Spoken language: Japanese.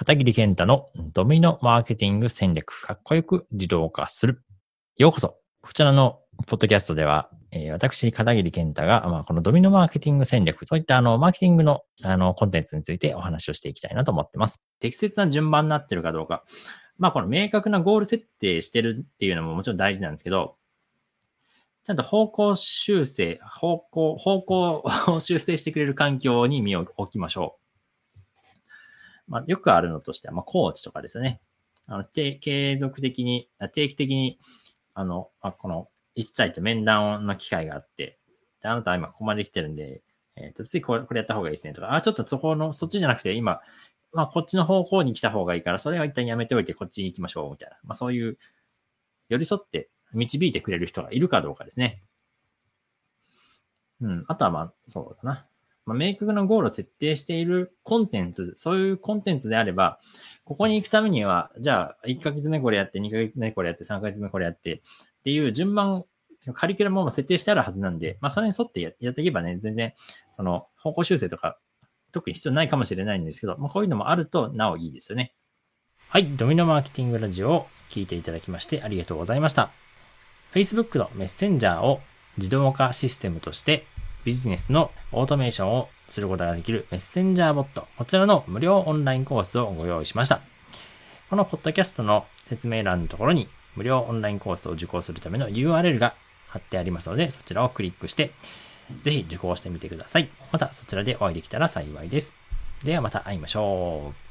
片桐健太のドミノマーケティング戦略、かっこよく自動化する。ようこそ。こちらのポッドキャストでは、えー、私、片桐健太が、まあ、このドミノマーケティング戦略、そういったあの、マーケティングのあの、コンテンツについてお話をしていきたいなと思ってます。適切な順番になってるかどうか。まあ、この明確なゴール設定してるっていうのももちろん大事なんですけど、ちゃんと方向修正、方向、方向を修正してくれる環境に身を置きましょう。まあ、よくあるのとしては、まあ、コーチとかですね。あの、て継続的に、定期的に、あの、まあ、この、一対と面談の機会があって、であなたは今ここまで来てるんで、えっ、ー、と、次これ、これやった方がいいですねとか、あ、ちょっとそこの、そっちじゃなくて、今、まあ、こっちの方向に来た方がいいから、それは一旦やめておいて、こっちに行きましょう、みたいな。まあ、そういう、寄り添って導いてくれる人がいるかどうかですね。うん。あとはまあ、そうだな。まあ、明確なゴールを設定しているコンテンツ、そういうコンテンツであれば、ここに行くためには、じゃあ、1ヶ月目これやって、2ヶ月目これやって、3ヶ月目これやって、っていう順番、カリキュラムも設定してあるはずなんで、まあ、それに沿ってやっていけばね、全然、その、方向修正とか、特に必要ないかもしれないんですけど、まあ、こういうのもあると、なおいいですよね。はい。ドミノマーケティングラジオを聞いていただきましてありがとうございました。Facebook のメッセンジャーを自動化システムとしてビジネスのオートメーションをすることができるメッセンジャーボット、こちらの無料オンラインコースをご用意しました。このポッドキャストの説明欄のところに無料オンラインコースを受講するための URL が貼ってありますので、そちらをクリックして、ぜひ受講してみてください。またそちらでお会いできたら幸いです。ではまた会いましょう。